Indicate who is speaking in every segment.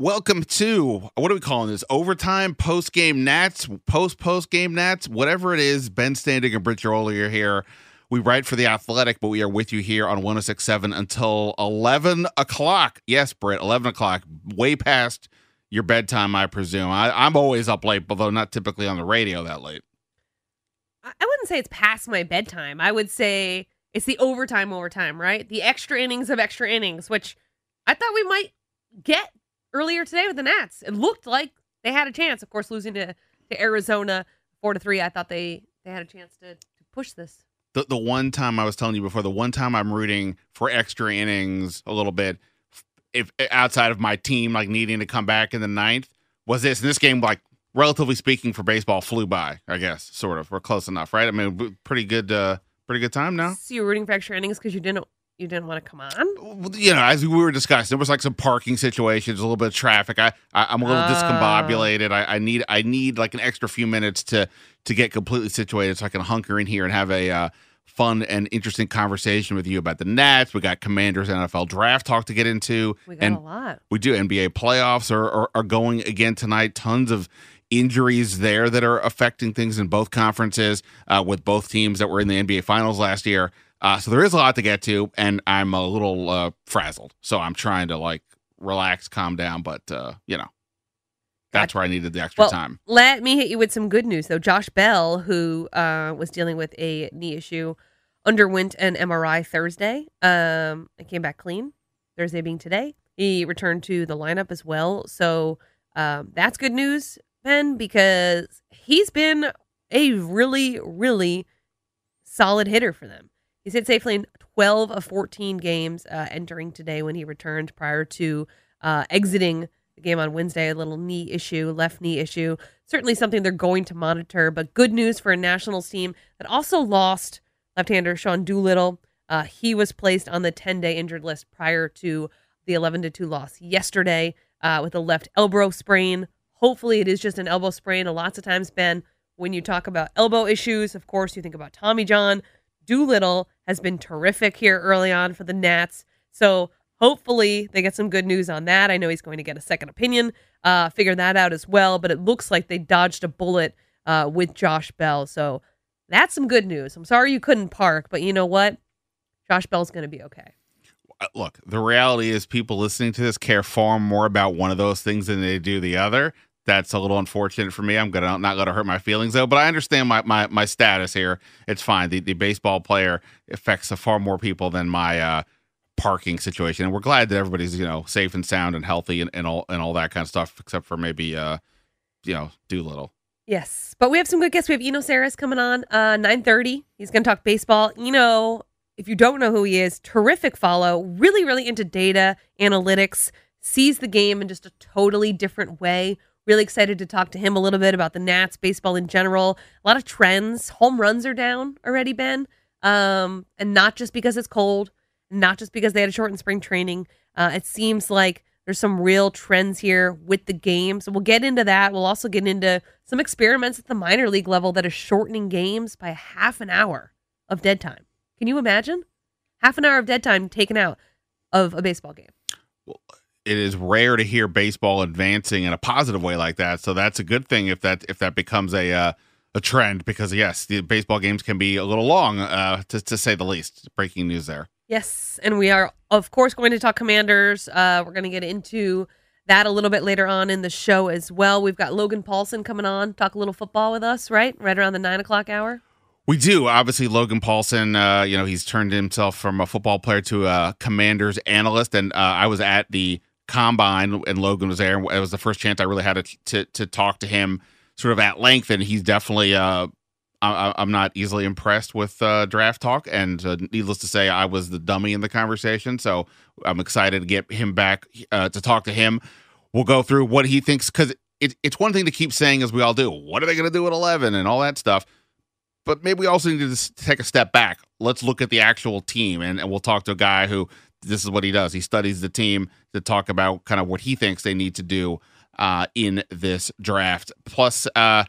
Speaker 1: Welcome to what are we calling this? Overtime, post game Nats, post post game Nats, whatever it is. Ben Standig and Britt Ghiroli are here. We write for the Athletic, but we are with you here on 1067 until 11 o'clock. Yes, Britt, 11 o'clock, way past your bedtime, I presume. I, I'm always up late, although not typically on the radio that late.
Speaker 2: I wouldn't say it's past my bedtime. I would say it's the overtime overtime, right? The extra innings of extra innings, which I thought we might get earlier today with the Nats. It looked like they had a chance. Of course, losing to, to Arizona four to three, I thought they they had a chance to, to push this.
Speaker 1: The, the one time I was telling you before, the one time I'm rooting for extra innings a little bit, if outside of my team like needing to come back in the ninth, was this. And this game, like relatively speaking, for baseball, flew by. I guess sort of. We're close enough, right? I mean, pretty good, uh, pretty good time now.
Speaker 2: So you're rooting for extra innings because you didn't you didn't want to come on.
Speaker 1: you know, as we were discussing, there was like some parking situations, a little bit of traffic. I, I am a little
Speaker 2: Oh.
Speaker 1: discombobulated. I, I need I need like an extra few minutes to to get completely situated so I can hunker in here and have a uh, fun and interesting conversation with you about the Nats. We got Commanders NFL draft talk to get into,
Speaker 2: We got
Speaker 1: and
Speaker 2: a lot.
Speaker 1: we do NBA playoffs are, are are going again tonight. Tons of injuries there that are affecting things in both conferences uh, with both teams that were in the NBA finals last year. Uh, so there is a lot to get to, and I'm a little uh, frazzled. So I'm trying to like relax, calm down, but uh, you know, that's where I needed the extra
Speaker 2: Well,
Speaker 1: time.
Speaker 2: Let me hit you with some good news, though. Josh Bell, who uh, was dealing with a knee issue, underwent an MRI Thursday. Um, and came back clean. Thursday being today, he returned to the lineup as well. So um, that's good news, Ben, because he's been a really, really solid hitter for them. He's hit safely in 12 of 14 games uh, entering today when he returned prior to uh, exiting the game on Wednesday. A little knee issue, left knee issue. Certainly something they're going to monitor, but good news for a Nationals team that also lost left-hander Sean Doolittle. Uh, he was placed on the 10-day injured list prior to the 11 2 loss yesterday uh, with a left elbow sprain. Hopefully, it is just an elbow sprain. And lots of times, Ben, when you talk about elbow issues, of course, you think about Tommy John. Doolittle has been terrific here early on for the Nats. So hopefully they get some good news on that. I know he's going to get a second opinion, uh, figure that out as well. But it looks like they dodged a bullet uh, with Josh Bell. So that's some good news. I'm sorry you couldn't park, but you know what? Josh Bell's going to be okay.
Speaker 1: Uh, Look, the reality is people listening to this care far more about one of those things than they do the other. That's a little unfortunate for me. I'm gonna not gonna hurt my feelings though, but I understand my my, my status here. It's fine. The the baseball player affects far more people than my uh, parking situation, and we're glad that everybody's you know safe and sound and healthy and, and all and all that kind of stuff, except for maybe uh, you know Doolittle.
Speaker 2: Yes, but we have some good guests. We have Eno Sarris coming on uh 9:30. He's going to talk baseball. Eno, if you don't know who he is, terrific follow. Really, really into data analytics. Sees the game in just a totally different way. Really excited to talk to him a little bit about the Nats, baseball in general. A lot of trends. Home runs are down already, Ben, um, and not just because it's cold, not just because they had a shortened spring training. Uh, it seems like there's some real trends here with the game. So we'll get into that. We'll also get into some experiments at the minor league level that are shortening games by half an hour of dead time. Can you imagine? Half an hour of dead time taken out of a baseball game.
Speaker 1: It is rare to hear baseball advancing in a positive way like that. So that's a good thing if that if that becomes a uh, a trend because yes, the baseball games can be a little long uh, to to say the least. Breaking news there.
Speaker 2: Yes, and we are of course going to talk Commanders. Uh, we're going to get into that a little bit later on in the show as well. We've got Logan Paulsen coming on, talk a little football with us, right? Right around the nine o'clock hour.
Speaker 1: We do. Obviously, Logan Paulsen, uh, you know, he's turned himself from a football player to a commander's analyst. And uh, I was at the combine, and Logan was there. It was the first chance I really had to to, to talk to him sort of at length, and he's definitely. Uh, I, I'm not easily impressed with uh, draft talk, and uh, needless to say, I was the dummy in the conversation. So I'm excited to get him back uh, to talk to him. We'll go through what he thinks because it, it's one thing to keep saying, as we all do, what are they going to do at 11 and all that stuff. But maybe we also need to take a step back. Let's look at the actual team, and, and we'll talk to a guy who this is what he does. He studies the team to talk about kind of what he thinks they need to do uh, in this draft. Plus, uh,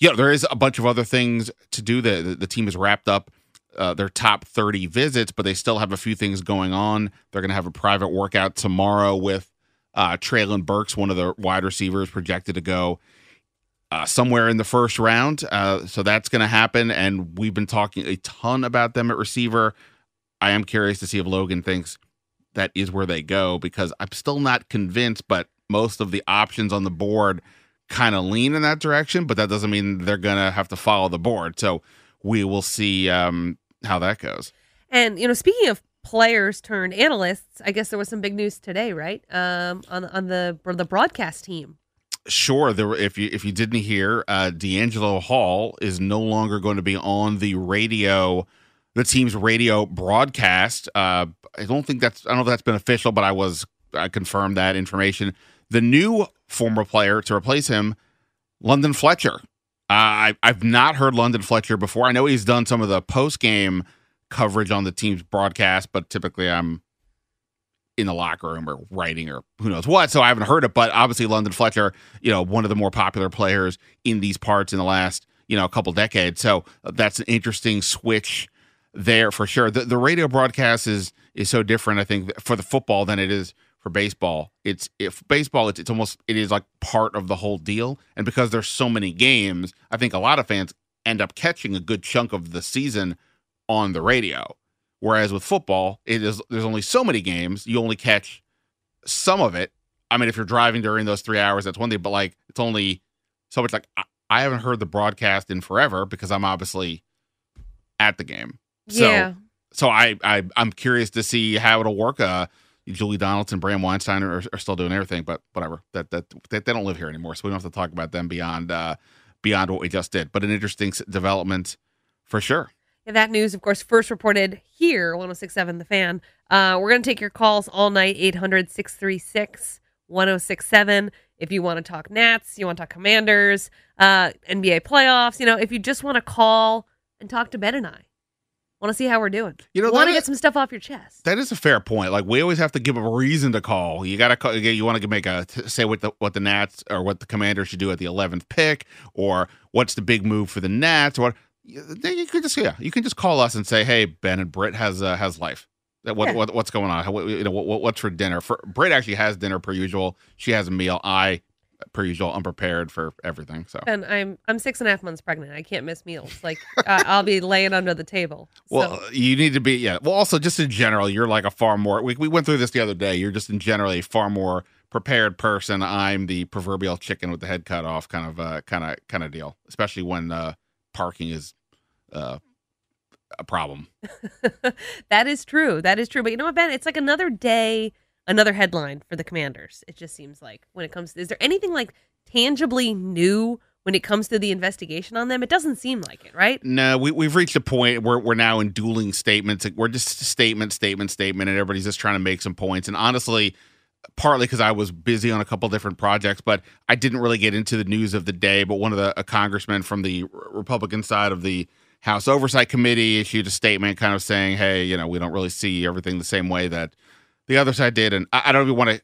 Speaker 1: yeah, there is a bunch of other things to do. The the, the team is wrapped up uh, their top 30 visits, but they still have a few things going on. They're going to have a private workout tomorrow with uh, Treylon Burks, one of the wide receivers projected to go uh, somewhere in the first round. Uh, so that's going to happen. And we've been talking a ton about them at receiver. I am curious to see if Logan thinks that is where they go because I'm still not convinced, but most of the options on the board kind of lean in that direction, but that doesn't mean they're going to have to follow the board. So we will see um, how that goes.
Speaker 2: And you know, speaking of players turned analysts, I guess there was some big news today, right? Um, on on the the broadcast team.
Speaker 1: Sure. There, were if you if you didn't hear, uh, DeAngelo Hall is no longer going to be on the radio, the team's radio broadcast. Uh, I don't think that's I don't know if that's been official, but I was I confirmed that information. The new former player to replace him, London Fletcher. Uh, I, I've not heard London Fletcher before. I know he's done some of the post game coverage on the team's broadcast, but typically I'm in the locker room or writing or who knows what. So I haven't heard it. But obviously, London Fletcher, you know, one of the more popular players in these parts in the last, you know, a couple decades. So that's an interesting switch there for sure. The, the radio broadcast is is so different, I think, for the football than it is for baseball. It's if baseball, it's, it's almost it is like part of the whole deal. And because there's so many games, I think a lot of fans end up catching a good chunk of the season on the radio. Whereas with football, it is there's only so many games. You only catch some of it. I mean, if you're driving during those three hours, that's one thing. But like, it's only so much. Like, I, I haven't heard the broadcast in forever because I'm obviously at the game. So,
Speaker 2: yeah.
Speaker 1: So I, I I'm curious to see how it'll work. Uh, Julie Donaldson, Bram Weinstein are, are still doing everything, but whatever. That that they, don't live here anymore, so we don't have to talk about them beyond uh, beyond what we just did. But an interesting development for sure.
Speaker 2: That news, of course, first reported here, 1067 The Fan. Uh, we're going to take your calls all night, 800 636 1067. If you want to talk Nats, you want to talk Commanders, uh, NBA playoffs, you know, if you just want to call and talk to Ben and I, want to see how we're doing.
Speaker 1: You know,
Speaker 2: want to get some stuff off your chest.
Speaker 1: That is a fair point. Like we always have to give a reason to call. You got to call. You want to make a say what the what the Nats or what the Commanders should do at the eleventh pick, or what's the big move for the Nats, or you you could just yeah, you can just call us and say, hey, Ben and Britt has uh, has life. What,
Speaker 2: Yeah.
Speaker 1: what what's going on? How, what, you know, what, what's for dinner? For Britt actually has dinner per usual. She has a meal. I per usual unprepared for everything. So
Speaker 2: And I'm I'm six and a half months pregnant. I can't miss meals. Like uh, I'll be laying under the table.
Speaker 1: Well,
Speaker 2: so,
Speaker 1: you need to be, yeah. Well, also, just in general, you're like a far more, we, we went through this the other day. You're just in general a far more prepared person. I'm the proverbial chicken with the head cut off kind of, uh, kind of, kind of deal, especially when uh, parking is uh, a problem.
Speaker 2: that is true. That is true. But you know what, Ben? It's like another day, another headline for the Commanders. It just seems like when it comes to, is there anything like tangibly new when it comes to the investigation on them? It doesn't seem like it, right?
Speaker 1: No, we, we've reached a point where we're now in dueling statements. We're just statement, statement, statement, and everybody's just trying to make some points. And honestly, partly because I was busy on a couple different projects, but I didn't really get into the news of the day. But one of the a congressman from the Republican side of the House Oversight Committee issued a statement kind of saying, hey, you know, we don't really see everything the same way that the other side did. And I, I don't even want to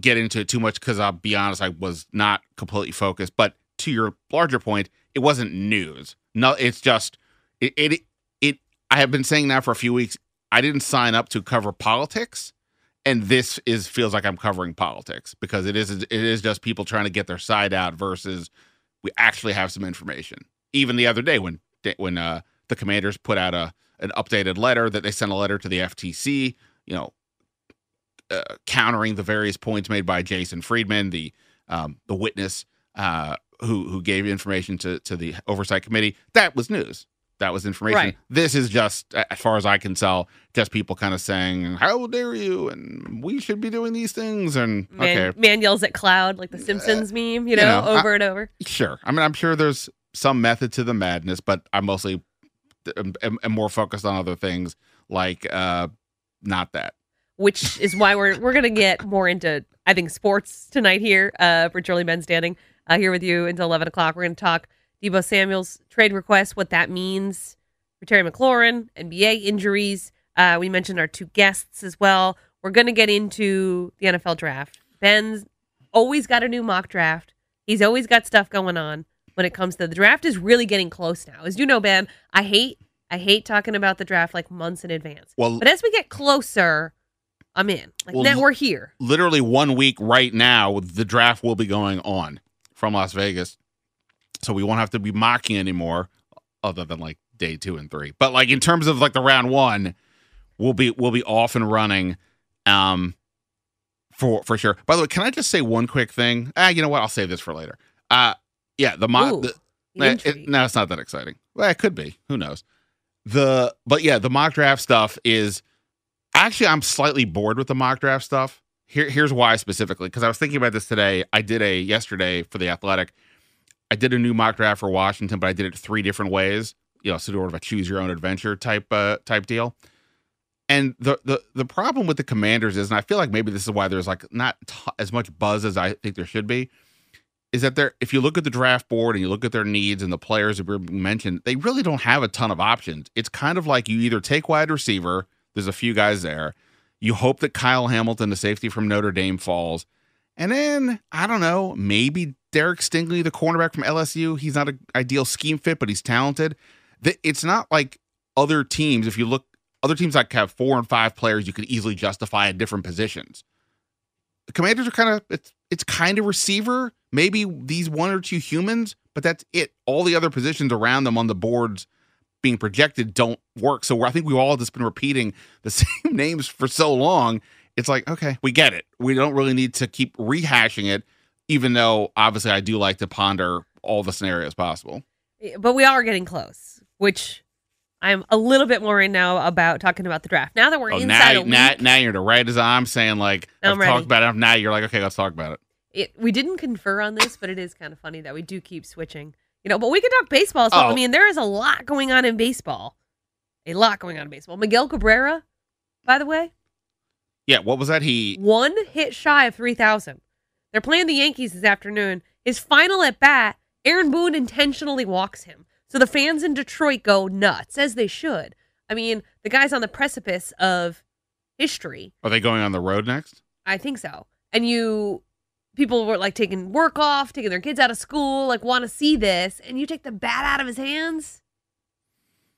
Speaker 1: get into it too much because I'll be honest, I was not completely focused. But to your larger point, it wasn't news. No, it's just it it it I have been saying now for a few weeks. I didn't sign up to cover politics, and this is feels like I'm covering politics because it is it is just people trying to get their side out versus we actually have some information. Even the other day when when uh, the commanders put out a an updated letter that they sent a letter to the FTC, you know, uh, countering the various points made by Jason Friedman, the um, the witness uh, who who gave information to to the oversight committee. That was news. that was information.
Speaker 2: Right.
Speaker 1: This is just, as far as I can tell, just people kind of saying, "How dare you?" and we should be doing these things. And
Speaker 2: Man,
Speaker 1: okay,
Speaker 2: man yells at cloud like the Simpsons meme, you know,
Speaker 1: know, I-
Speaker 2: over and over.
Speaker 1: sure. I mean, I'm sure there's some method to the madness, but I mostly am, am, am more focused on other things like uh, not that.
Speaker 2: Which is why we're we're gonna get more into I think sports tonight here uh, for Charlie Ben Standig uh, here with you until eleven o'clock. We're gonna talk Deebo Samuel's trade request, what that means for Terry McLaurin, NBA injuries. Uh, we mentioned our two guests as well. We're gonna get into the NFL draft. Ben's always got a new mock draft. He's always got stuff going on when it comes to the draft. Is really getting close now, as you know, Ben. I hate I hate talking about the draft like months in advance.
Speaker 1: Well,
Speaker 2: But as we get closer, I'm in. Like
Speaker 1: Well,
Speaker 2: now we're here.
Speaker 1: literally one week right now, the draft will be going on from Las Vegas. So we won't have to be mocking anymore, other than like day two and three. But like in terms of like the round one, we'll be we'll be off and running. Um for for sure. By the way, can I just say one quick thing? Ah, you know what? I'll save this for later. Uh yeah, the mock
Speaker 2: Ooh,
Speaker 1: the,
Speaker 2: the
Speaker 1: Eh, it- no, it's not that exciting. Well, it could be. Who knows? The but yeah, the mock draft stuff is actually I'm slightly bored with the mock draft stuff. Here, here's why specifically because I was thinking about this today. I did a yesterday for the Athletic. I did a new mock draft for Washington, but I did it three different ways. You know, sort of a choose your own adventure type uh, type deal. And the the the problem with the Commanders is, and I feel like maybe this is why there's like not t- as much buzz as I think there should be is that they're if you look at the draft board and you look at their needs and the players that were mentioned, they really don't have a ton of options. It's kind of like you either take wide receiver, there's a few guys there. You hope that Kyle Hamilton, the safety from Notre Dame, falls. And then, I don't know, maybe Derek Stingley, the cornerback from LSU. He's not an ideal scheme fit, but he's talented. It's not like other teams, if you look, other teams like have four and five players you could easily justify at different positions the commanders are kind of it's it's kind of receiver maybe these one or two humans but that's it all the other positions around them on the boards being projected don't work. So i think we've all just been repeating the same names for so long. It's like okay we get it. We don't really need to keep rehashing it even though obviously i do like to ponder all the scenarios possible.
Speaker 2: Eh, but we are getting close, which I'm a little bit more in now about talking about the draft. Now that we're
Speaker 1: oh,
Speaker 2: inside
Speaker 1: now,
Speaker 2: a
Speaker 1: now,
Speaker 2: week,
Speaker 1: now you're the right as i'm saying like
Speaker 2: I'm
Speaker 1: i've
Speaker 2: ready.
Speaker 1: talked about it. Now you're like okay let's talk about it.
Speaker 2: It, we didn't confer on this, but it is kind of funny that we do keep switching. You know, but we can talk baseball. So I
Speaker 1: Oh.
Speaker 2: mean, there is a lot going on in baseball. A lot going on in baseball. Miguel Cabrera, by the way,
Speaker 1: yeah what was that he
Speaker 2: one hit shy of 3,000. They're playing the Yankees this afternoon. His final at bat, Aaron Boone intentionally walks him. So the fans in Detroit go nuts, as they should. I mean, the guy's on the precipice of history.
Speaker 1: are they going on the road next
Speaker 2: I think so. And you, people were like taking work off, taking their kids out of school, like want to see this, and you take the bat out of his hands.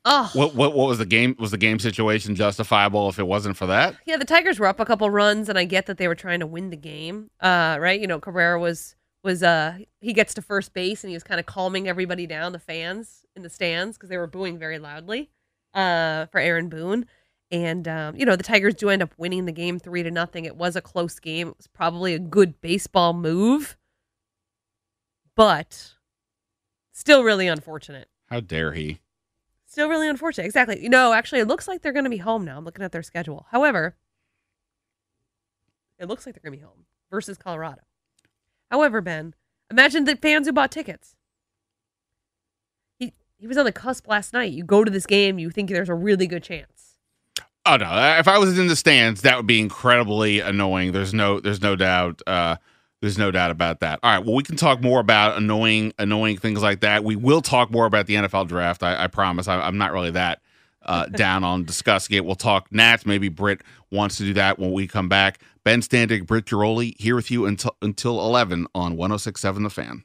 Speaker 2: Oh,
Speaker 1: What what what was the game? Was the game situation justifiable if it wasn't for that?
Speaker 2: yeah. The Tigers were up a couple runs, and I get that they were trying to win the game. Uh, right? You know, Cabrera was was uh he gets to first base, and he was kind of calming everybody down, the fans in the stands, because they were booing very loudly. Uh, for Aaron Boone. And um, you know the Tigers do end up winning the game three to nothing. It was a close game. It was probably a good baseball move, but still really unfortunate.
Speaker 1: How dare he?
Speaker 2: Still really unfortunate. Exactly. You know, actually, it looks like they're going to be home now. I'm looking at their schedule. However, it looks like they're going to be home versus Colorado. However, Ben, imagine the fans who bought tickets. He he was on the cusp last night. You go to this game, you think there's a really good chance.
Speaker 1: Oh no! If I was in the stands, that would be incredibly annoying. There's no, there's no doubt. Uh, there's no doubt about that. All right. Well, we can talk more about annoying, annoying things like that. We will talk more about the NFL draft. I, I promise. I, I'm not really that uh, down on discussing it. We'll talk Nats. Maybe Britt wants to do that when we come back. Ben Standig, Britt Ghiroli, here with you until until 11 on 106.7 The Fan.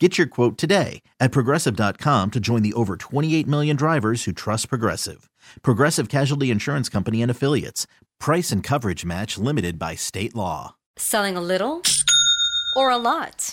Speaker 3: Get your quote today at progressive.com to join the over 28 million drivers who trust Progressive. Progressive Casualty Insurance Company and Affiliates. Price and coverage match limited by state law.
Speaker 4: Selling a little or a lot?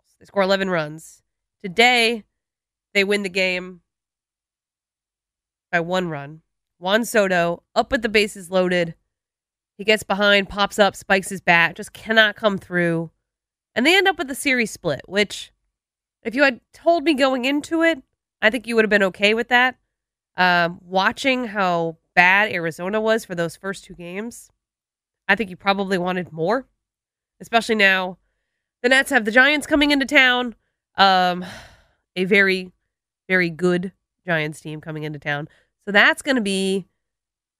Speaker 2: They score 11 runs. Today, they win the game by one run. Juan Soto up with the bases loaded. He gets behind, pops up, spikes his bat, just cannot come through. And they end up with a series split, which, if you had told me going into it, I think you would have been okay with that. Um, watching how bad Arizona was for those first two games, I think you probably wanted more, especially now the Nets have the Giants coming into town. Um, a very, very good Giants team coming into town. So that's going to be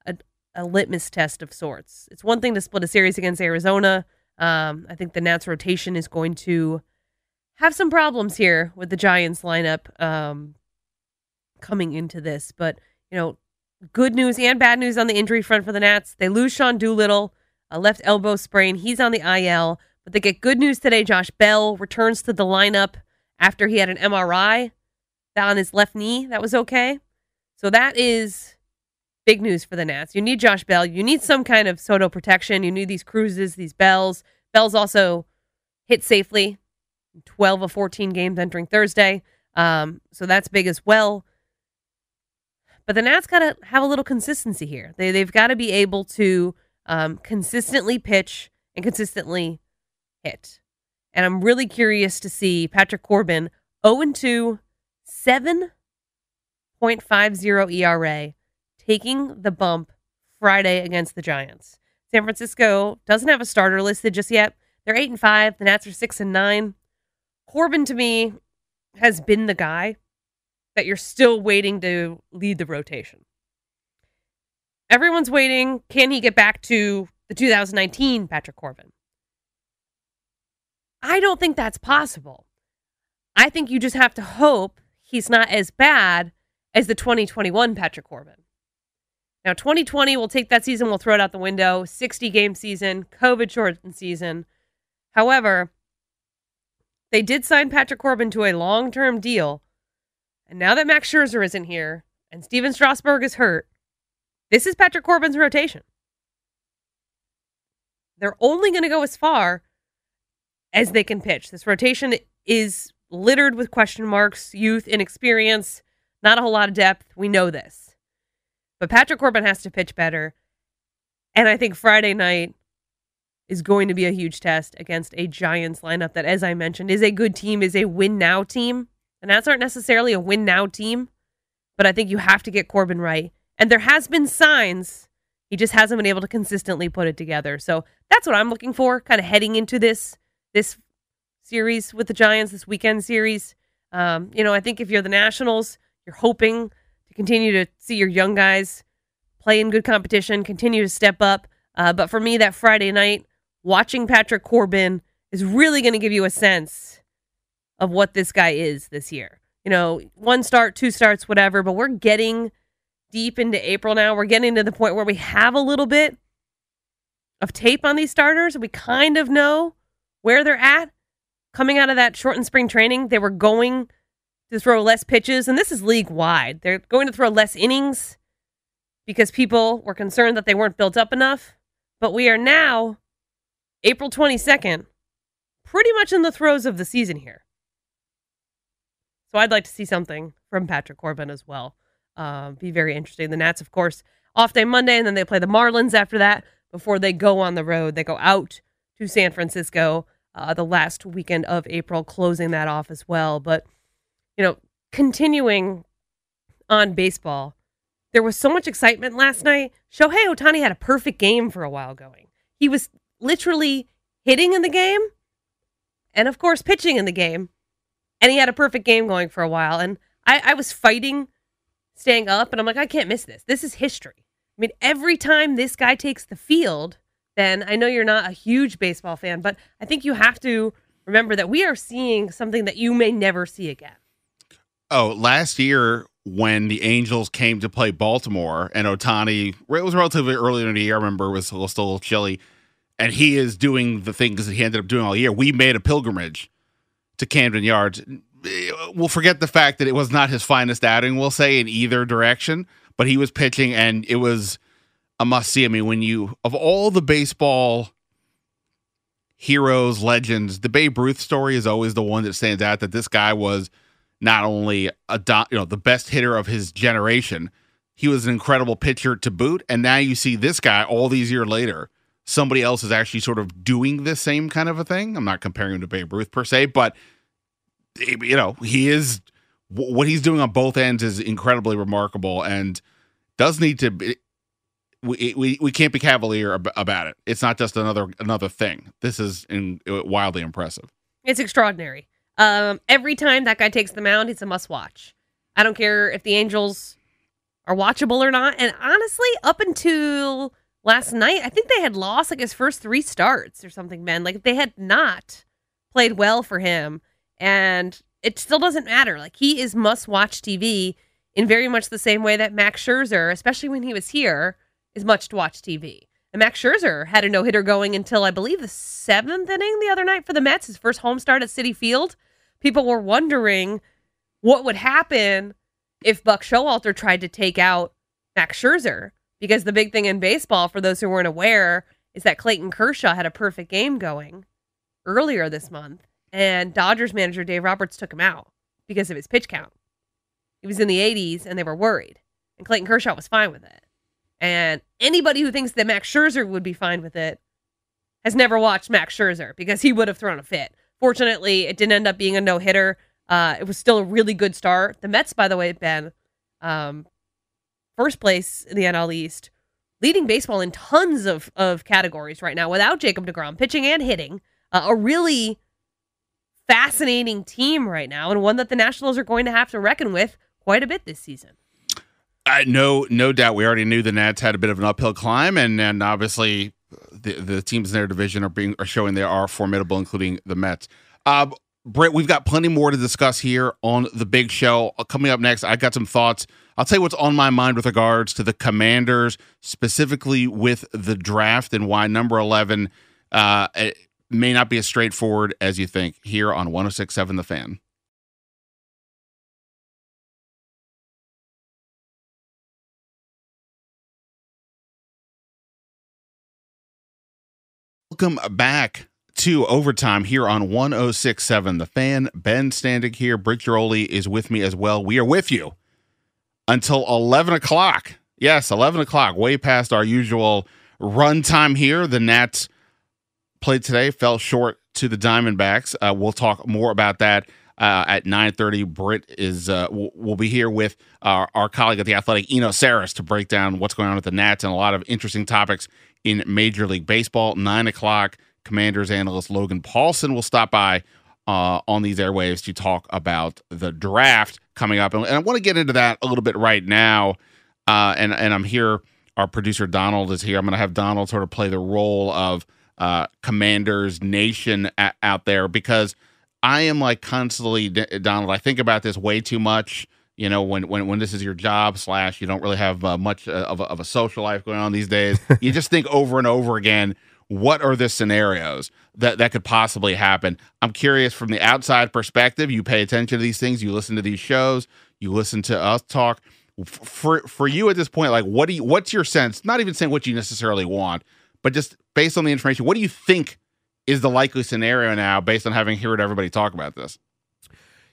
Speaker 2: a, a litmus test of sorts. It's one thing to split a series against Arizona. Um, I think the Nats rotation is going to have some problems here with the Giants lineup um, coming into this. But, you know, good news and bad news on the injury front for the Nats. They lose Sean Doolittle, a left elbow sprain. He's on the IL. But they get good news today. Josh Bell returns to the lineup after he had an MRI on his left knee. That was okay. So that is big news for the Nats. You need Josh Bell. You need some kind of Soto protection. You need these cruises, these bells. Bell's also hit safely 12 of 14 games entering Thursday. Um, so that's big as well. But the Nats got to have a little consistency here. They, they've got to be able to um, consistently pitch and consistently hit. And I'm really curious to see Patrick Corbin 0 2, 7.50 ERA, taking the bump Friday against the Giants. San Francisco doesn't have a starter listed just yet. They're eight and five. The Nats are six and nine. Corbin to me has been the guy that you're still waiting to lead the rotation. Everyone's waiting. Can he get back to the 2019 Patrick Corbin? I don't think that's possible. I think you just have to hope he's not as bad as the 2021 Patrick Corbin. Now, 2020, we'll take that season, we'll throw it out the window. 60 game season, COVID shortened season. However, they did sign Patrick Corbin to a long term deal. And now that Max Scherzer isn't here and Stephen Strasburg is hurt, this is Patrick Corbin's rotation. They're only going to go as far as they can pitch. This rotation is littered with question marks, youth, inexperience. Not a whole lot of depth. We know this. But Patrick Corbin has to pitch better. And I think Friday night is going to be a huge test against a Giants lineup that, as I mentioned, is a good team, is a win now team. And that's aren't necessarily a win now team. but I think you have to get Corbin right. And there has been signs. He just hasn't been able to consistently put it together. So that's what I'm looking for, kind of heading into this this series with the Giants, this weekend series. Um, you know, I think if you're the Nationals, you're hoping to continue to see your young guys play in good competition, continue to step up. Uh, but for me, that Friday night, watching Patrick Corbin is really going to give you a sense of what this guy is this year. You know, one start, two starts, whatever, but we're getting deep into April now. We're getting to the point where we have a little bit of tape on these starters. We kind of know where they're at. Coming out of that shortened spring training, they were going to throw less pitches, and this is league wide. They're going to throw less innings because people were concerned that they weren't built up enough. But we are now, April 22nd, pretty much in the throes of the season here. So I'd like to see something from Patrick Corbin as well. Uh, be very interesting. The Nats, of course, off day Monday, and then they play the Marlins after that before they go on the road. They go out to San Francisco uh, the last weekend of April, closing that off as well. But, you know, continuing on baseball, there was so much excitement last night. Shohei Ohtani had a perfect game for a while going. He was literally hitting in the game and, of course, pitching in the game. And he had a perfect game going for a while. And I, I was fighting staying up, and I'm like, I can't miss this. This is history. I mean, every time this guy takes the field, then I know you're not a huge baseball fan, but I think you have to remember that we are seeing something that you may never see again.
Speaker 1: Oh, last year when the Angels came to play Baltimore and Ohtani, it was relatively early in the year. I remember it was still a little chilly, and he is doing the things that he ended up doing all year. We made a pilgrimage to Camden Yards. We'll forget the fact that it was not his finest outing, we'll say, in either direction, but he was pitching and it was a must see. I mean, when you, of all the baseball heroes, legends, the Babe Ruth story is always the one that stands out that this guy was not only a you know the best hitter of his generation, he was an incredible pitcher to boot. And now you see this guy all these years later, somebody else is actually sort of doing the same kind of a thing. I'm not comparing him to Babe Ruth per se, but you know he is what he's doing on both ends is incredibly remarkable and does need to be. We, we, we can't be cavalier about it. It's not just another another thing. This is in, wildly impressive.
Speaker 2: It's extraordinary. Um, every time that guy takes the mound, it's a must watch. I don't care if the Angels are watchable or not. And honestly, up until last night, I think they had lost like his first three starts or something, man. Like they had not played well for him. And it still doesn't matter. Like he is must watch TV in very much the same way that Max Scherzer, especially when he was here, is much to watch TV. And Max Scherzer had a no hitter going until I believe the seventh inning the other night for the Mets, his first home start at Citi Field. People were wondering what would happen if Buck Showalter tried to take out Max Scherzer. Because the big thing in baseball, for those who weren't aware, is that Clayton Kershaw had a perfect game going earlier this month. And Dodgers manager Dave Roberts took him out because of his pitch count. He was in the 80s and they were worried. And Clayton Kershaw was fine with it. And anybody who thinks that Max Scherzer would be fine with it has never watched Max Scherzer because he would have thrown a fit. Fortunately, it didn't end up being a no hitter. Uh, it was still a really good start. The Mets, by the way, Ben, um, first place in the NL East, leading baseball in tons of, of categories right now without Jacob DeGrom, pitching and hitting. Uh, a really fascinating team right now, and one that the Nationals are going to have to reckon with quite a bit this season.
Speaker 1: Uh, no, no doubt. We already knew the Nats had a bit of an uphill climb, and and obviously the the teams in their division are being are showing they are formidable, including the Mets. Uh, Britt, we've got plenty more to discuss here on the big show. Uh, coming up next, I got some thoughts. I'll tell you what's on my mind with regards to the Commanders, specifically with the draft and why number eleven uh, may not be as straightforward as you think. Here on 106.7 The Fan. Welcome back to overtime here on 1067 The Fan. Ben Standig here. Britt Ghiroli is with me as well. We are with you until 11 o'clock. Yes, 11 o'clock, way past our usual run time here. The Nats played today, fell short to the Diamondbacks. Uh, we'll talk more about that uh, at 9.30. Britt is uh, will, be here with our, our colleague at The Athletic, Eno Sarris, to break down what's going on with the Nats and a lot of interesting topics in Major League Baseball. 9 o'clock, Commanders analyst Logan Paulsen will stop by uh, on these airwaves to talk about the draft coming up. And, and I want to get into that a little bit right now. Uh, and, and I'm here. Our producer Donald is here. I'm going to have Donald sort of play the role of uh, Commanders Nation a- out there because I am like constantly, Donald, I think about this way too much. You know, when when when this is your job slash you don't really have uh, much uh, of a, of a social life going on these days. you just think over and over again what are the scenarios that that could possibly happen i'm curious from the outside perspective you pay attention to these things you listen to these shows you listen to us talk for for you at this point like what do you what's your sense not even saying what you necessarily want but just based on the information what do you think is the likely scenario now based on having heard everybody talk about this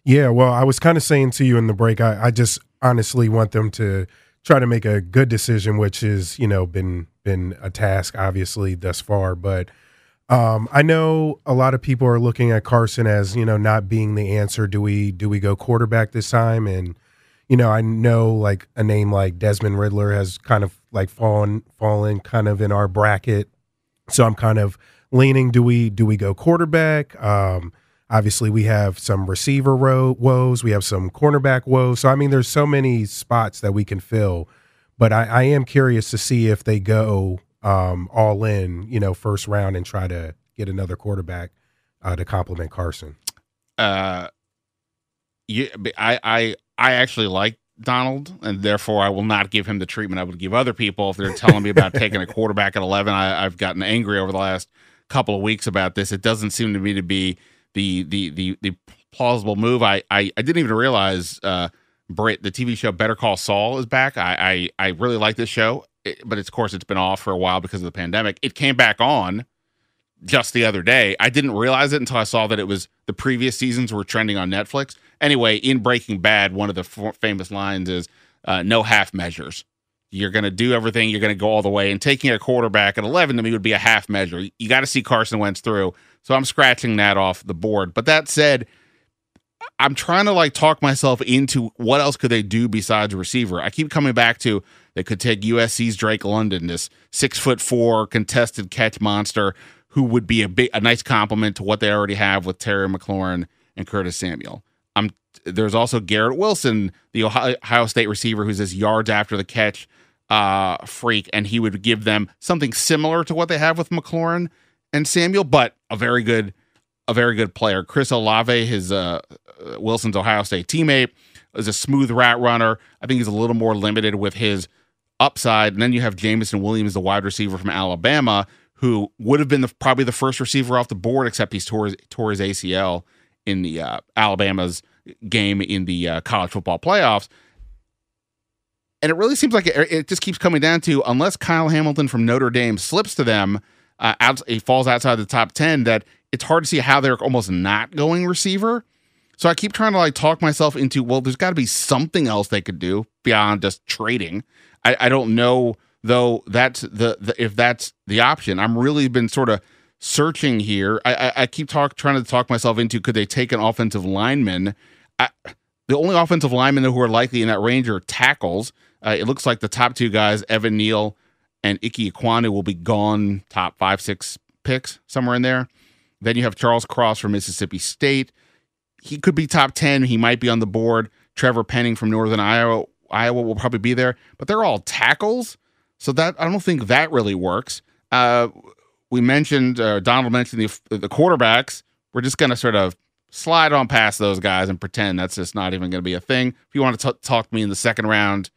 Speaker 5: yeah well i was kind of saying to you in the break I, I just honestly want them to try to make a good decision which is you know been been a task, obviously, thus far. But um, I know a lot of people are looking at Carson as you know not being the answer. Do we do we go quarterback this time? And you know, I know like a name like Desmond Ridder has kind of like fallen fallen kind of in our bracket. So I'm kind of leaning. Do we do we go quarterback? Um, obviously, we have some receiver row woes. We have some cornerback woes. So I mean, there's so many spots that we can fill but I, I am curious to see if they go um, all in, you know, first round and try to get another quarterback uh, to complement Carson.
Speaker 1: Uh, yeah, I, I, I actually like Donald, and therefore I will not give him the treatment I would give other people if they're telling me about taking a quarterback at 11. I, I've gotten angry over the last couple of weeks about this. It doesn't seem to me to be the the the the plausible move. I I, I didn't even realize uh, Britt, the TV show Better Call Saul is back. I I, I really like this show, it, but it's, of course it's been off for a while because of the pandemic. It came back on just the other day. I didn't realize it until I saw that it was the previous seasons were trending on Netflix. Anyway, in Breaking Bad, one of the f- famous lines is uh, "No half measures." You're going to do everything. You're going to go all the way. And taking a quarterback at 11 to me would be a half measure. You got to see Carson Wentz through. So I'm scratching that off the board. But that said, I'm trying to like talk myself into what else could they do besides receiver. I keep coming back to they could take USC's Drake London, this six foot four contested catch monster who would be a big a nice compliment to what they already have with Terry McLaurin and Curtis Samuel. I'm there's also Garrett Wilson, the Ohio, State receiver who's this yards after the catch uh, freak, and he would give them something similar to what they have with McLaurin and Samuel, but a very good a very good player. Chris Olave, his uh, uh, Wilson's Ohio State teammate, is a smooth route runner. I think he's a little more limited with his upside. And then you have Jameson Williams, the wide receiver from Alabama, who would have been the, probably the first receiver off the board, except he's tore his, tore his ACL in the uh, Alabama's game in the uh, college football playoffs. And it really seems like it, it, just keeps coming down to unless Kyle Hamilton from Notre Dame slips to them, uh, out, he falls outside the top 10, that it's hard to see how they're almost not going receiver. So I keep trying to like talk myself into, well, there's got to be something else they could do beyond just trading. I, I don't know though that's the, the if that's the option. I'm really been sort of searching here. I, I, I keep talk trying to talk myself into could they take an offensive lineman? I, the only offensive linemen who are likely in that range are tackles. Uh, it looks like the top two guys, Evan Neal and Ike Ekwonu, will be gone top five, six picks somewhere in there. Then you have Charles Cross from Mississippi State. He could be top 10. He might be on the board. Trevor Penning from Northern Iowa, Iowa will probably be there, but they're all tackles. So that I don't think that really works. Uh, we mentioned uh, Donald mentioned the the quarterbacks. We're just going to sort of slide on past those guys and pretend that's just not even going to be a thing. If you want to talk to me in the second round,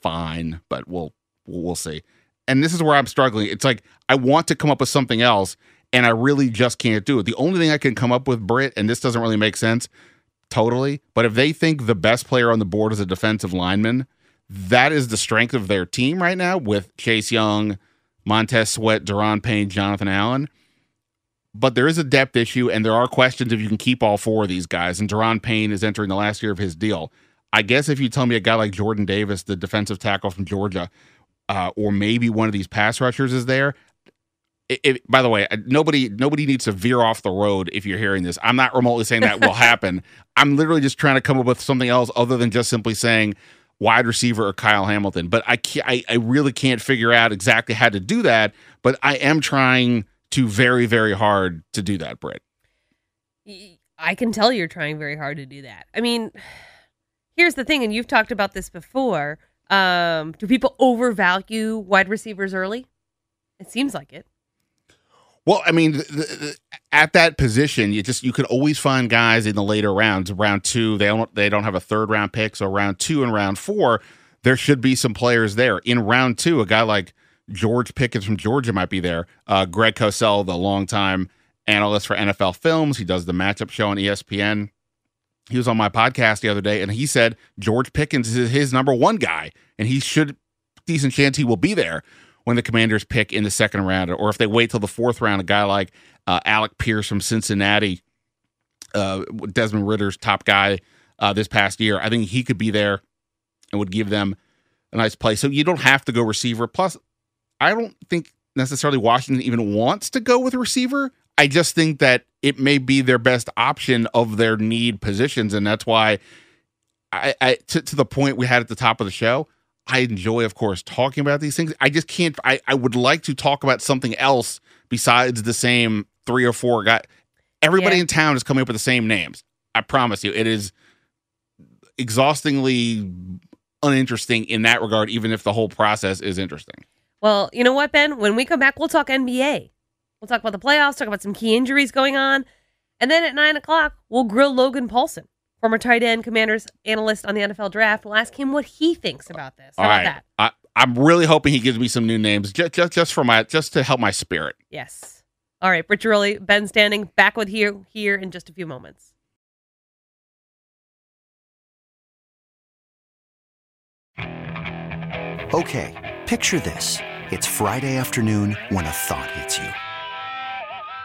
Speaker 1: fine, but we'll we'll see. And this is where I'm struggling. It's like I want to come up with something else, and I really just can't do it. The only thing I can come up with, Britt, and this doesn't really make sense totally, but if they think the best player on the board is a defensive lineman, that is the strength of their team right now with Chase Young, Montez Sweat, Daron Payne, Jonathan Allen. But there is a depth issue, and there are questions if you can keep all four of these guys. And Daron Payne is entering the last year of his deal. I guess if you tell me a guy like Jordan Davis, the defensive tackle from Georgia, uh, or maybe one of these pass rushers is there, It, it, by the way, uh, nobody nobody needs to veer off the road if you're hearing this. I'm not remotely saying that will happen. I'm literally just trying to come up with something else other than just simply saying wide receiver or Kyle Hamilton. But I can't, I, I really can't figure out exactly how to do that. But I am trying to very very hard to do that, Britt.
Speaker 2: I can tell you're trying very hard to do that. I mean, here's the thing, and you've talked about this before. Um, do people overvalue wide receivers early? It seems like it.
Speaker 1: Well, I mean, the, the, at that position, you just you can always find guys in the later rounds. Round two, they don't they don't have a third round pick, so round two and round four, there should be some players there. In round two, a guy like George Pickens from Georgia might be there. Uh, Greg Cosell, the longtime analyst for NFL Films, he does the matchup show on ESPN. He was on my podcast the other day, and he said George Pickens is his number one guy, and he should decent chance he will be there when the Commanders pick in the second round, or if they wait till the fourth round, a guy like uh, Alec Pierce from Cincinnati, uh, Desmond Ridder's top guy uh, this past year, I think he could be there and would give them a nice play. So you don't have to go receiver. Plus, I don't think necessarily Washington even wants to go with receiver. I just think that it may be their best option of their need positions, and that's why I, I to, to the point we had at the top of the show. I enjoy, of course, talking about these things. I just can't. I, I would like to talk about something else besides the same three or four guys. Everybody
Speaker 2: Yeah.
Speaker 1: in town is coming up with the same names. I promise you, it is exhaustingly uninteresting in that regard, even if the whole process is interesting.
Speaker 2: Well, you know what, Ben? When we come back, we'll talk NBA. We'll talk about the playoffs, talk about some key injuries going on. And then at nine o'clock, we'll grill Logan Paulsen, former tight end commanders analyst on the NFL draft. We'll ask him what he thinks about this. How
Speaker 1: All
Speaker 2: about
Speaker 1: right,
Speaker 2: that?
Speaker 1: I, I'm really hoping he gives me some new names, just just, just for my just to help my spirit.
Speaker 2: Yes. All right, Britt Ghiroli, Ben Standig, back with you here in just a few moments.
Speaker 6: Okay, picture this. It's Friday afternoon when a thought hits you.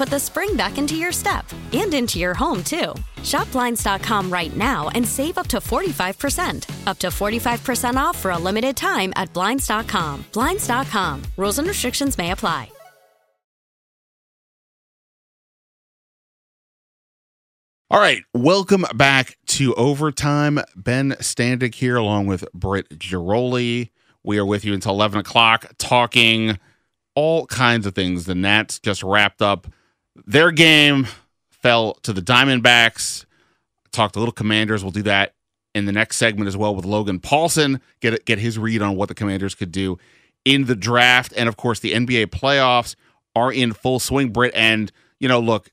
Speaker 7: put the spring back into your step and into your home, too. Shop Blinds.com right now and save up to 45%. Up to 45% off for a limited time at Blinds.com. Blinds.com. Rules and restrictions may apply.
Speaker 1: All right, welcome back to overtime. Ben Standig here, along with Britt Ghiroli. We are with you until eleven o'clock, talking all kinds of things. The Nats just wrapped up their game, fell to the Diamondbacks. talked a little Commanders. We'll do that in the next segment as well with Logan Paulsen. Get get his read on what the Commanders could do in the draft, and of course the NBA playoffs are in full swing. Brit and you know, look,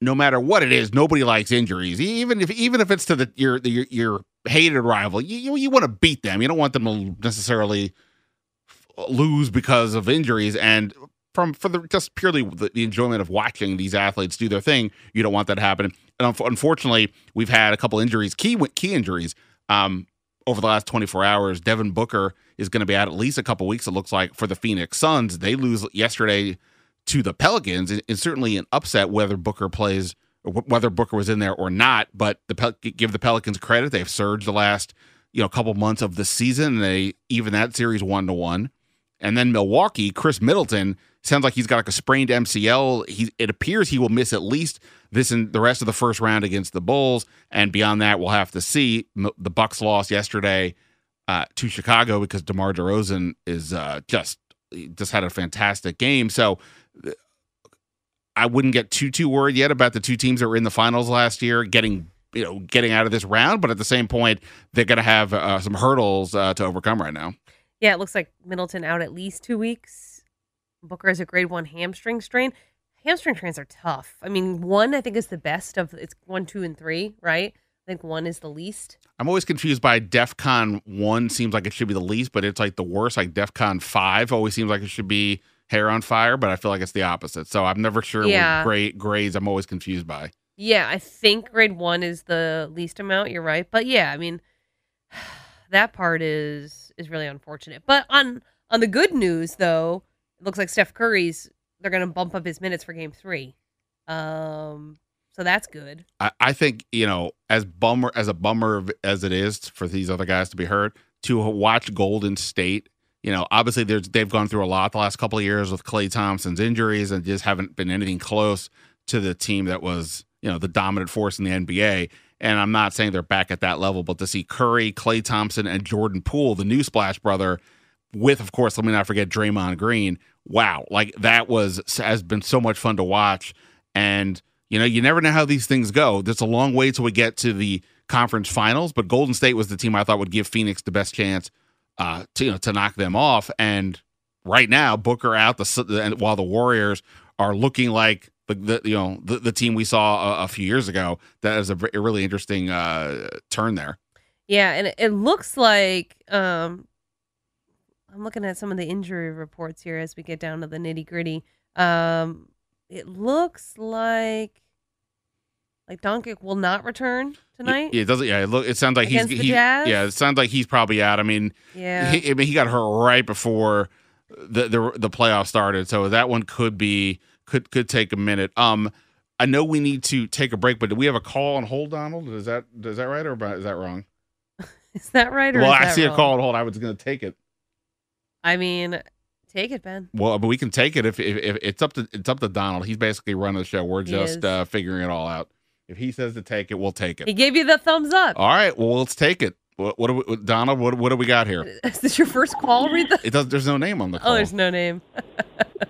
Speaker 1: no matter what it is, nobody likes injuries. Even if even if it's to the your your, your hated rival, you you, you want to beat them. You don't want them to necessarily lose because of injuries and from for the just purely the, the, enjoyment of watching these athletes do their thing you don't want that to happen. And unfortunately we've had a couple injuries key key injuries um, over the last 24 hours. Devin booker is going to be out at least a couple weeks it looks like for the phoenix suns. They lose yesterday to the pelicans it's certainly an upset whether booker plays whether booker was in there or not but the Pel- give the pelicans credit they've surged the last you know couple months of the season they even that series one to one. And then Milwaukee, Khris Middleton sounds like he's got like a sprained MCL. He it appears he will miss at least this and the rest of the first round against the Bulls, and beyond that, we'll have to see. The Bucks lost yesterday uh, to Chicago because DeMar DeRozan is uh, just just had a fantastic game. So I wouldn't get too too worried yet about the two teams that were in the finals last year getting you know getting out of this round, but at the same point, they're going to have uh, some hurdles uh, to overcome right now.
Speaker 2: Yeah, it looks like Middleton out at least two weeks. Booker has a grade one hamstring strain. Hamstring strains are tough. I mean, one I think is the best of it's one, two, and three, right? I think one is the least.
Speaker 1: I'm always confused by DEFCON one. Seems like it should be the least, but it's like the worst. Like DEFCON five always seems like it should be hair on fire, but I feel like it's the opposite. So I'm never sure yeah. what grade grades I'm always confused by.
Speaker 2: Yeah, I think grade one is the least amount. You're right, but yeah, I mean, that part is is really unfortunate. But on on the good news though, it looks like Steph Curry's they're going to bump up his minutes for Game Three. Um, so that's good.
Speaker 1: I, I think you know as bummer as a bummer as it is for these other guys to be hurt to watch Golden State. You know, obviously there's they've gone through a lot the last couple of years with Klay Thompson's injuries and just haven't been anything close to the team that was you know the dominant force in the NBA. And I'm not saying they're back at that level, but to see Curry, Klay Thompson, and Jordan Poole, the new Splash brother, with of course, let me not forget Draymond Green. Wow, like that was has been so much fun to watch. And you know, you never know how these things go. There's a long way till we get to the conference finals, but Golden State was the team I thought would give Phoenix the best chance uh, to you know to knock them off. And right now, Booker out the while the Warriors are looking like the, the you know the, the team we saw a, a, few years ago. That is a, a really interesting uh, turn there.
Speaker 2: Yeah, and it looks like um, I'm looking at some of the injury reports here as we get down to the nitty gritty. Um, it looks like like Doncic will not return tonight.
Speaker 1: Yeah, it doesn't. Yeah, it look. It sounds like he's. He, yeah, it sounds like he's probably out. I mean,
Speaker 2: yeah.
Speaker 1: He, I mean, he got hurt right before the the the playoff started, so that one could be could could take a minute. Um, I know we need to take a break, but do we have a call on hold, Donald? Is that is that right or is that wrong?
Speaker 2: is that right?
Speaker 1: well,
Speaker 2: I
Speaker 1: see
Speaker 2: wrong?
Speaker 1: a call on hold. I was going to take it.
Speaker 2: I mean, take it, Ben.
Speaker 1: Well, but we can take it if, if, if it's up to it's up to Donald. He's basically running the show. We're just uh, figuring it all out. If he says to take it, we'll take it.
Speaker 2: He gave you the thumbs up.
Speaker 1: All right. Well, let's take it. What, what do we, Donald? What, what do we got here?
Speaker 2: Is this your first call? Read the.
Speaker 1: It does. There's no name on the call.
Speaker 2: Oh, there's no name.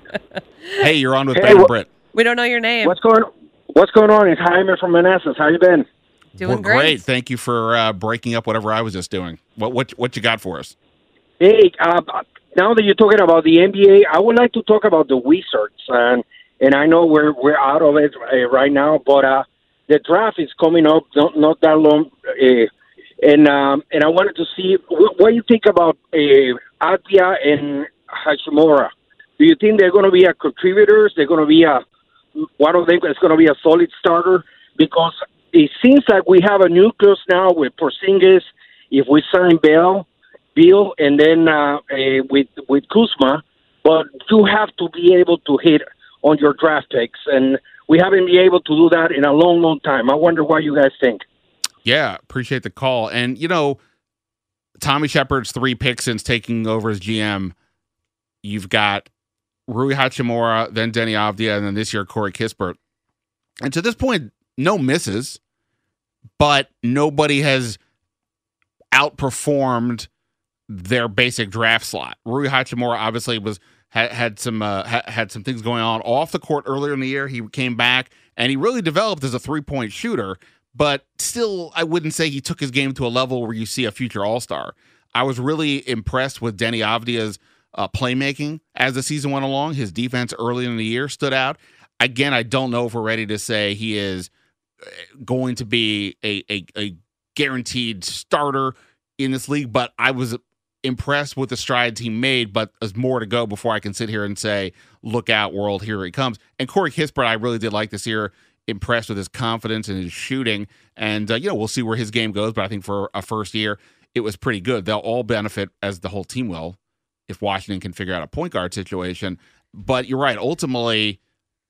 Speaker 1: hey, you're on with
Speaker 8: hey,
Speaker 1: Ben and Britt.
Speaker 2: We don't know your name.
Speaker 8: What's going What's going on? It's Jaime from Manassas. How you been?
Speaker 2: Doing
Speaker 1: We're
Speaker 2: great.
Speaker 1: great. Thank you for uh, breaking up whatever I was just doing. What what what you got for us?
Speaker 8: Hey, uh, now that you're talking about the NBA, I would like to talk about the Wizards, and and I know we're we're out of it uh, right now, but uh, the draft is coming up not not that long, uh, and um, and I wanted to see what, what you think about uh, Apia and Hachimura. Do you think they're going to be a contributors? They're going to be a one of them is going to be a solid starter because it seems like we have a nucleus now with Porzingis. If we sign Bell, Bill, and then uh, uh, with with Kuzma, but you have to be able to hit on your draft picks, and we haven't been able to do that in a long, long time. I wonder what you guys think.
Speaker 1: Yeah, appreciate the call, and you know, Tommy Sheppard's three picks since taking over as GM. You've got Rui Hachimura, then Deni Avdija, and then this year Corey Kispert. And to this point, no misses, but nobody has outperformed their basic draft slot. Rui Hachimura obviously was had, had some uh, ha, had some things going on off the court earlier in the year. He came back and he really developed as a three point shooter, but still, I wouldn't say he took his game to a level where you see a future All Star. I was really impressed with Deni Avdija's uh, playmaking as the season went along. His defense early in the year stood out. Again, I don't know if we're ready to say he is uh, going to be a, a, a guaranteed starter in this league, but I was impressed with the strides he made, but there's more to go before I can sit here and say, look out, world, here he comes. And Corey Kispert, I really did like this year, impressed with his confidence and his shooting. And, uh, you know, we'll see where his game goes, but I think for a first year, it was pretty good. They'll all benefit, as the whole team will, if Washington can figure out a point guard situation. But you're right. Ultimately,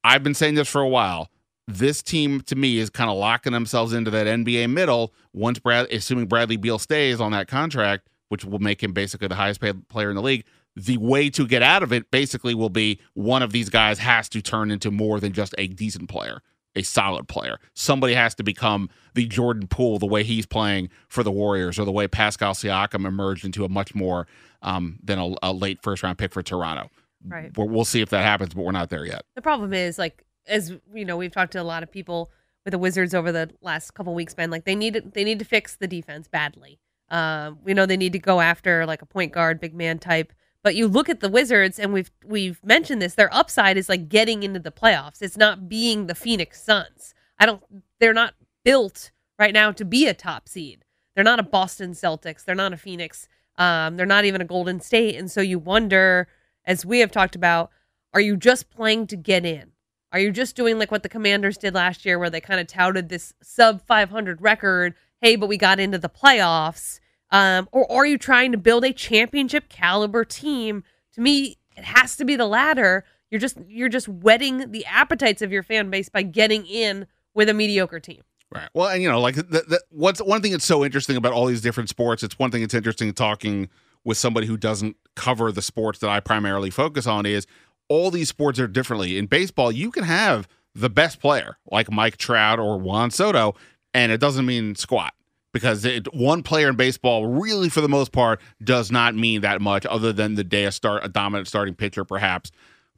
Speaker 1: I've been saying this for a while. This team, to me, is kind of locking themselves into that NBA middle. Once Brad, assuming Bradley Beal stays on that contract, which will make him basically the highest paid player in the league. The way to get out of it basically will be one of these guys has to turn into more than just a decent player, a solid player. Somebody has to become the Jordan Poole the way he's playing for the Warriors, or the way Pascal Siakam emerged into a much more um, than a, a, late first round pick for Toronto.
Speaker 2: Right.
Speaker 1: We're, we'll see if that happens, but we're not there yet.
Speaker 2: The problem is, like, as you know, we've talked to a lot of people with the Wizards over the last couple weeks, man. Like, they need they need to fix the defense badly. Um, we know they need to go after like a point guard, big man type. But you look at the Wizards, and we've we've mentioned this. Their upside is like getting into the playoffs. It's not being the Phoenix Suns. I don't. They're not built right now to be a top seed. They're not a Boston Celtics. They're not a Phoenix. Um, they're not even a Golden State. And so you wonder, as we have talked about, are you just playing to get in? Are you just doing like what the Commanders did last year, where they kind of touted this sub 500 record hey, but we got into the playoffs? Um, or are you trying to build a championship caliber team? To me, it has to be the latter. You're just you're just whetting the appetites of your fan base by getting in with a mediocre team.
Speaker 1: Right. Well, and you know, like the, the, what's one thing that's so interesting about all these different sports. It's one thing that's interesting talking with somebody who doesn't cover the sports that I primarily focus on. Is all these sports are differently. In baseball, you can have the best player like Mike Trout or Juan Soto, and it doesn't mean squat because it, one player in baseball really for the most part does not mean that much other than the day a start a dominant starting pitcher perhaps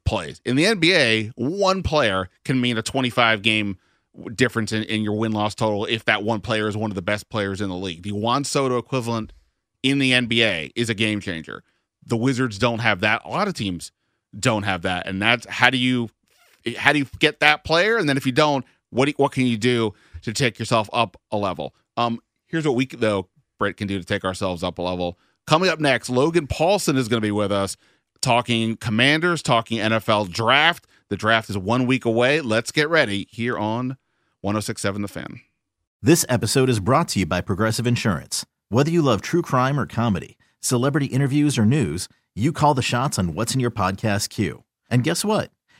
Speaker 1: plays. In the nba one player can mean a 25 game difference in, in your win-loss total if that one player is one of the best players in the league. The juan soto equivalent in the nba is a game changer. The wizards don't have that. A lot of teams don't have that. And that's how do you how do you get that player? And then if you don't what do, what can you do to take yourself up a level um Here's what we, though, Brett can do to take ourselves up a level. Coming up next, Logan Paulsen is going to be with us talking commanders, talking NFL draft. The draft is one week away. Let's get ready here on 1067 The Fan.
Speaker 3: This episode is brought to you by Progressive Insurance. Whether you love true crime or comedy, celebrity interviews or news, you call the shots on what's in your podcast queue. And guess what?